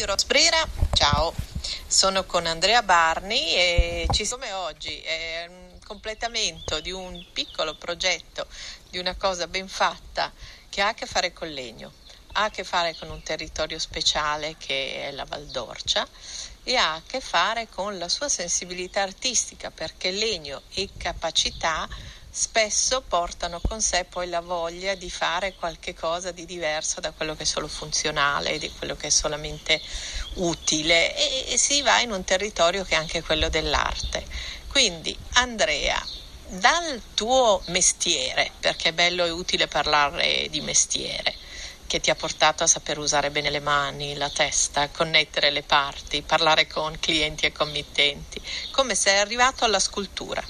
Radio Rosbrera, ciao, sono con Andrea Barni e ci siamo oggi, è un completamento di un piccolo progetto, di una cosa ben fatta che ha a che fare con legno, ha a che fare con un territorio speciale che è la Valdorcia e ha a che fare con la sua sensibilità artistica perché legno e capacità spesso portano con sé poi la voglia di fare qualche cosa di diverso da quello che è solo funzionale, di quello che è solamente utile e, e si va in un territorio che è anche quello dell'arte. Quindi Andrea, dal tuo mestiere, perché è bello e utile parlare di mestiere, che ti ha portato a saper usare bene le mani, la testa, connettere le parti, parlare con clienti e committenti, come sei arrivato alla scultura?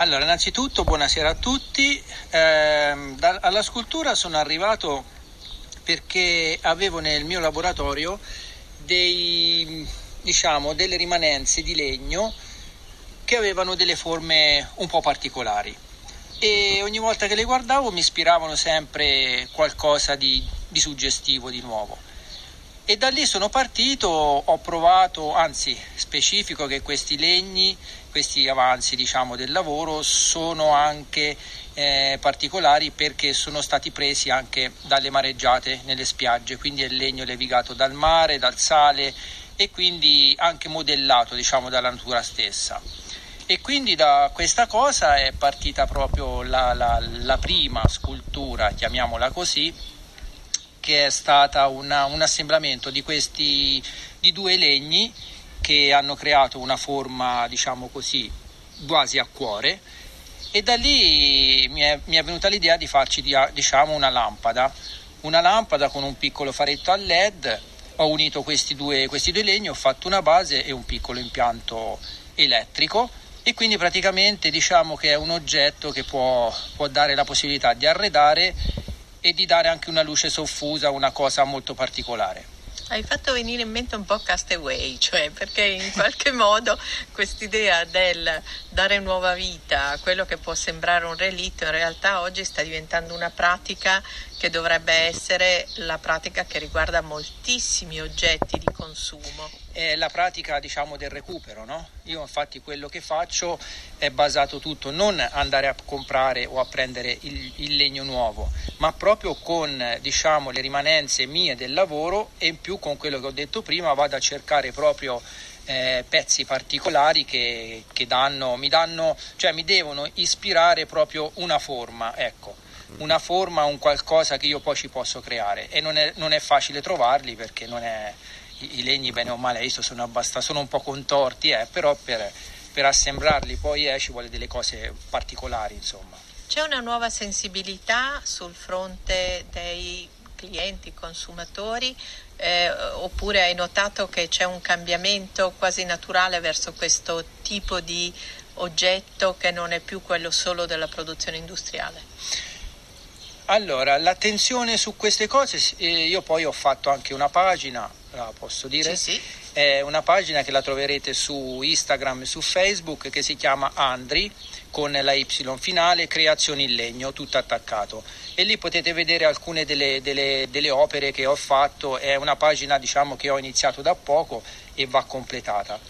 Allora, innanzitutto buonasera a tutti. Eh, da, alla scultura sono arrivato perché avevo nel mio laboratorio dei, diciamo, delle rimanenze di legno che avevano delle forme un po' particolari e ogni volta che le guardavo mi ispiravano sempre qualcosa di, di suggestivo, di nuovo. E da lì sono partito, ho provato, anzi specifico che questi legni, questi avanzi diciamo, del lavoro sono anche eh, particolari perché sono stati presi anche dalle mareggiate nelle spiagge, quindi è legno levigato dal mare, dal sale e quindi anche modellato diciamo, dalla natura stessa. E quindi da questa cosa è partita proprio la, la, la prima scultura, chiamiamola così, che è stata una, un assemblamento di questi di due legni che hanno creato una forma, diciamo così, quasi a cuore. E da lì mi è, mi è venuta l'idea di farci diciamo una lampada, una lampada con un piccolo faretto a LED, ho unito questi due, questi due legni, ho fatto una base e un piccolo impianto elettrico. E quindi praticamente diciamo che è un oggetto che può, può dare la possibilità di arredare e di dare anche una luce soffusa, una cosa molto particolare. Hai fatto venire in mente un po' Castaway, cioè perché in qualche modo quest'idea del dare nuova vita a quello che può sembrare un relitto in realtà oggi sta diventando una pratica che dovrebbe essere la pratica che riguarda moltissimi oggetti di consumo. È la pratica diciamo del recupero, no? Io infatti quello che faccio è basato tutto non andare a comprare o a prendere il, il legno nuovo, ma proprio con diciamo le rimanenze mie del lavoro e in più con quello che ho detto prima vado a cercare proprio eh, pezzi particolari che, che danno, mi danno, cioè mi devono ispirare proprio una forma, ecco una forma, un qualcosa che io poi ci posso creare e non è, non è facile trovarli perché è, i, i, legni bene o male visto sono, abbastanza, sono un po' contorti, eh, però per, per assemblarli poi eh, ci vuole delle cose particolari insomma. C'è una nuova sensibilità sul fronte dei clienti, consumatori, eh, oppure hai notato che c'è un cambiamento quasi naturale verso questo tipo di oggetto che non è più quello solo della produzione industriale? Allora, l'attenzione su queste cose, eh, io poi ho fatto anche una pagina, la posso dire? Sì, sì. È una pagina che la troverete su Instagram e su Facebook che si chiama Andri con la Y finale, Creazioni in legno, tutto attaccato. E lì potete vedere alcune delle, delle, delle opere che ho fatto, è una pagina diciamo che ho iniziato da poco e va completata.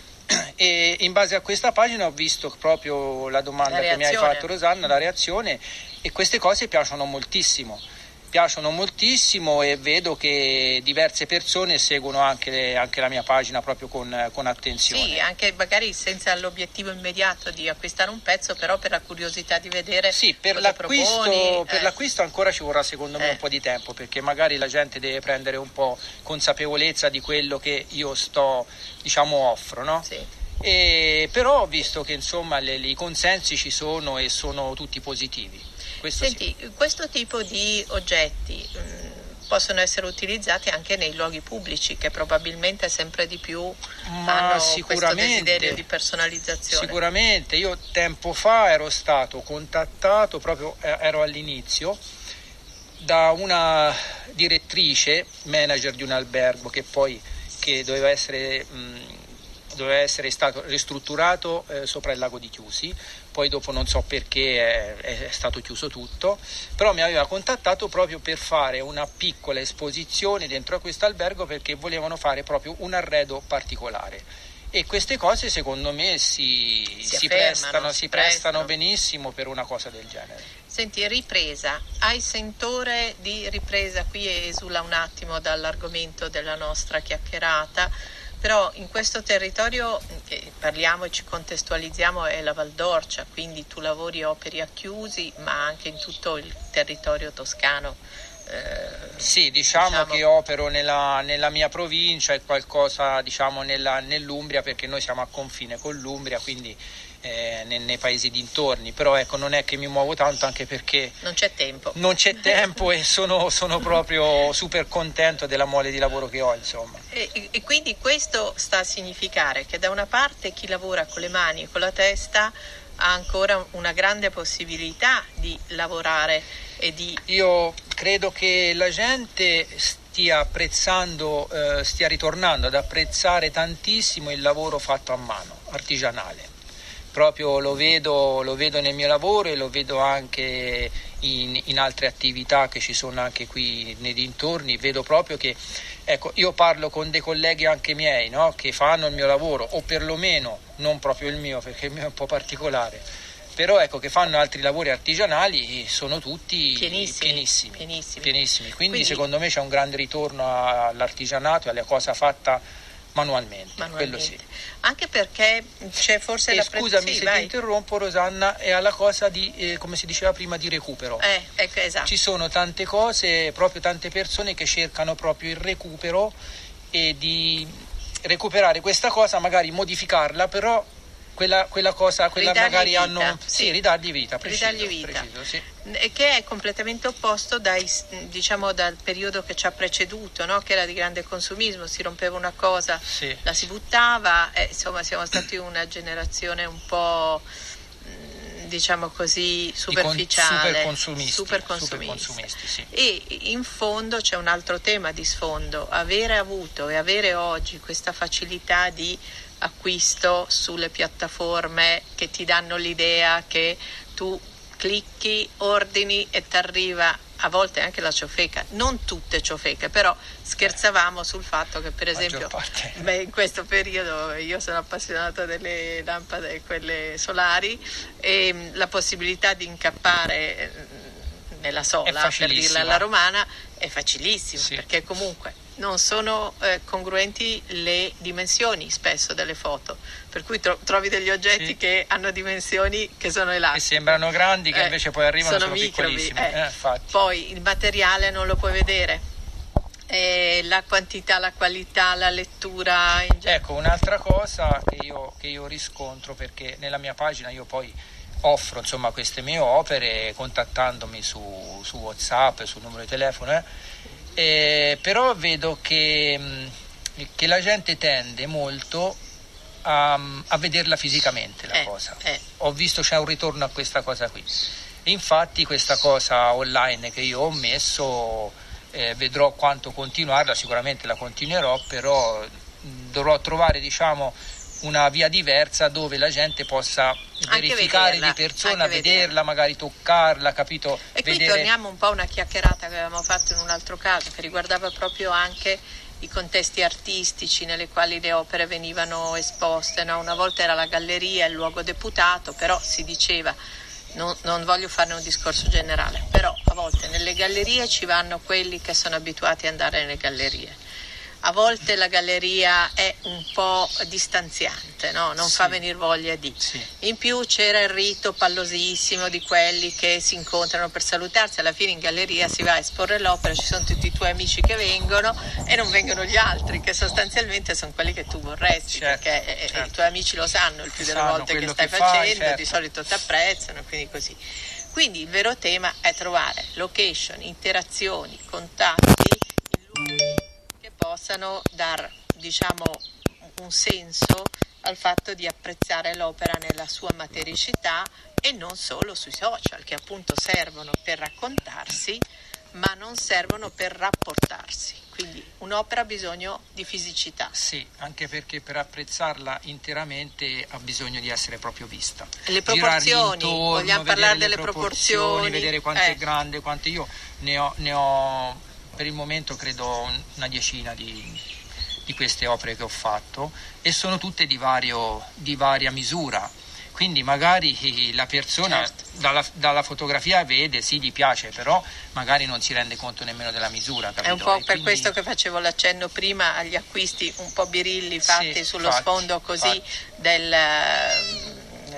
E in base a questa pagina ho visto proprio la domanda la che mi hai fatto Rosanna, la reazione e queste cose piacciono moltissimo piacciono moltissimo e vedo che diverse persone seguono anche, anche la mia pagina proprio con, con, attenzione. Sì, anche magari senza l'obiettivo immediato di acquistare un pezzo, però per la curiosità di vedere. Sì, per, l'acquisto, proponi, per eh. l'acquisto, ancora ci vorrà secondo me eh. un po' di tempo perché magari la gente deve prendere un po' consapevolezza di quello che io sto, diciamo, offro, no? Sì. E, però ho visto che insomma le, i consensi ci sono e sono tutti positivi. Questo Senti, sì. questo tipo di oggetti mh, mm, possono essere utilizzati anche nei luoghi pubblici che probabilmente sempre di più Ma hanno questo desiderio di personalizzazione. Sicuramente, io tempo fa ero stato contattato, proprio eh, ero all'inizio, da una direttrice, manager di un albergo che poi che doveva essere... Mh, doveva essere stato ristrutturato eh, sopra il lago di Chiusi, poi dopo non so perché è, è, stato chiuso tutto, però mi aveva contattato proprio per fare una piccola esposizione dentro a questo albergo perché volevano fare proprio un arredo particolare. E queste cose secondo me si, si, si prestano, si prestano benissimo per una cosa del genere. Senti, ripresa, hai sentore di ripresa? Qui esula un attimo dall'argomento della nostra chiacchierata, però in questo territorio che parliamo e ci contestualizziamo è la Valdorcia, quindi tu lavori e operi a chiusi, ma anche in tutto il territorio toscano eh, sì, diciamo, diciamo, che opero nella, nella, mia provincia e qualcosa diciamo, nella, nell'Umbria perché noi siamo a confine con l'Umbria, quindi eh, nei, nei, paesi dintorni, però ecco non è che mi muovo tanto anche perché non c'è tempo, non c'è tempo e sono, sono, proprio super contento della mole di lavoro che ho insomma. E, e quindi questo sta a significare che da una parte chi lavora con le mani e con la testa ha ancora una grande possibilità di lavorare e di... Io credo che la gente stia apprezzando, eh, stia ritornando ad apprezzare tantissimo il lavoro fatto a mano, artigianale. Proprio lo vedo, lo vedo nel mio lavoro e lo vedo anche in, in, altre attività che ci sono anche qui nei dintorni, vedo proprio che ecco, io parlo con dei colleghi anche miei no? che fanno il mio lavoro o perlomeno non proprio il mio perché il mio è un po' particolare però ecco che fanno altri lavori artigianali e sono tutti pienissimi, pienissimi, pienissimi. pienissimi. Quindi, Quindi, secondo me c'è un grande ritorno all'artigianato e alla cosa fatta manualmente, manualmente. Sì. Anche perché c'è forse e la Scusami sì, se vai. ti interrompo Rosanna, è alla cosa di, eh, come si diceva prima, di recupero. Eh, ecco, esatto. Ci sono tante cose, proprio tante persone che cercano proprio il recupero e di recuperare questa cosa, magari modificarla, però quella, quella cosa, quella ridargli magari vita, hanno... Sì, ridargli vita, preciso, ridargli vita. Preciso, sì. Che è completamente opposto dai, diciamo, dal periodo che ci ha preceduto, no? che era di grande consumismo, si rompeva una cosa, sì. la si buttava, e, insomma siamo stati una generazione un po' diciamo così superficiale, super consumisti, super consumisti. Super consumisti sì. e in fondo c'è un altro tema di sfondo, avere avuto e avere oggi questa facilità di acquisto sulle piattaforme che ti danno l'idea che tu clicchi, ordini e ti arriva a volte anche la ciofeca, non tutte ciofeche, però scherzavamo sul fatto che per esempio beh, in questo periodo io sono appassionata delle lampade, quelle solari e mm, la possibilità di incappare mm, nella sola, per dirla alla romana, è facilissima sì. perché comunque non sono eh, congruenti le dimensioni spesso delle foto, per cui tro- trovi degli oggetti sì. che hanno dimensioni che sono elastiche. Che sembrano grandi, che eh, invece poi arrivano sono, sono microbi, eh. eh poi il materiale non lo puoi vedere. la quantità, la qualità, la lettura. ecco, un'altra cosa che io, che io riscontro, perché nella mia pagina io poi offro insomma, queste mie opere contattandomi su, su WhatsApp, sul numero di telefono, eh, però vedo che, mm, che, la gente tende molto a, a vederla fisicamente la eh, cosa. Eh. Ho visto c'è un ritorno a questa cosa qui. Infatti questa cosa online che io ho messo eh, vedrò quanto continuarla, sicuramente la continuerò, però mm, dovrò trovare diciamo una via diversa dove la gente possa verificare vederla, di persona, vederla, vederla, magari toccarla, capito? E qui vedere... torniamo un po' a una chiacchierata che avevamo fatto in un altro caso che riguardava proprio anche i contesti artistici nelle quali le opere venivano esposte. No? Una volta era la galleria, il luogo deputato, però si diceva, non, non voglio farne un discorso generale, però a volte nelle gallerie ci vanno quelli che sono abituati ad andare nelle gallerie a volte la galleria è un po' distanziante, no? non sì. fa venire voglia di. Sì. In più c'era il rito pallosissimo di quelli che si incontrano per salutarsi, alla fine in galleria si va a esporre l'opera, ci sono tutti i tuoi amici che vengono e non vengono gli altri, che sostanzialmente sono quelli che tu vorresti, certo, perché eh, eh, certo. i tuoi amici lo sanno il più delle volte che stai che facendo, fai, certo. di solito ti apprezzano, quindi così. Quindi il vero tema è trovare location, interazioni, contatti possano dar diciamo, un senso al fatto di apprezzare l'opera nella sua matericità e non solo sui social che appunto servono per raccontarsi ma non servono per rapportarsi. Quindi un'opera ha bisogno di fisicità. Sì, anche perché per apprezzarla interamente ha bisogno di essere proprio vista. Le proporzioni, intorno, vogliamo parlare delle proporzioni, proporzioni, vedere quanto eh. è grande, quanto io ne ho, ne ho per il momento credo una decina di, di queste opere che ho fatto e sono tutte di, vario, di varia misura quindi magari la persona certo. dalla, dalla, fotografia vede, sì, gli piace, però magari non si rende conto nemmeno della misura. Capito? È un po' per quindi... questo che facevo l'accenno prima agli acquisti un po' birilli fatti sì, sullo infatti, sfondo così infatti. del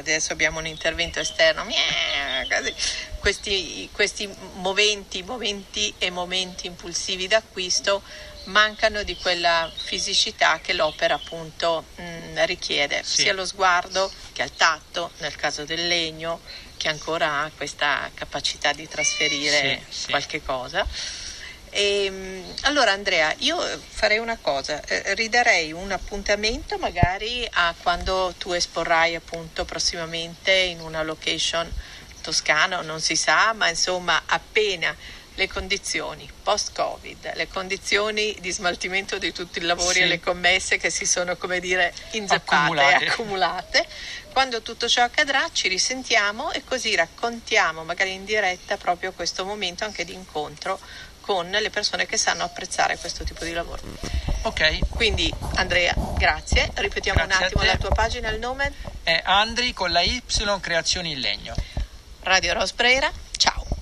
adesso abbiamo un intervento esterno, questi, questi moventi, momenti e momenti impulsivi d'acquisto mancano di quella fisicità che l'opera appunto mh, richiede, sì. sia lo sguardo che al tatto, nel caso del legno, che ancora ha questa capacità di trasferire sì, qualche sì. cosa. E, ehm, allora Andrea, io farei una cosa, eh, ridarei un appuntamento magari a quando tu esporrai appunto prossimamente in una location toscana, non si sa, ma insomma appena le condizioni post-Covid, le condizioni di smaltimento di tutti i lavori sì. e le commesse che si sono, come dire, inzappate accumulate. e accumulate. Quando tutto ciò accadrà ci risentiamo e così raccontiamo magari in diretta proprio questo momento anche di incontro con le persone che sanno apprezzare questo tipo di lavoro. Ok. Quindi Andrea, grazie. Ripetiamo grazie un attimo la tua pagina, il nome? È Andri con la Y Creazioni in Legno. Radio Rospreira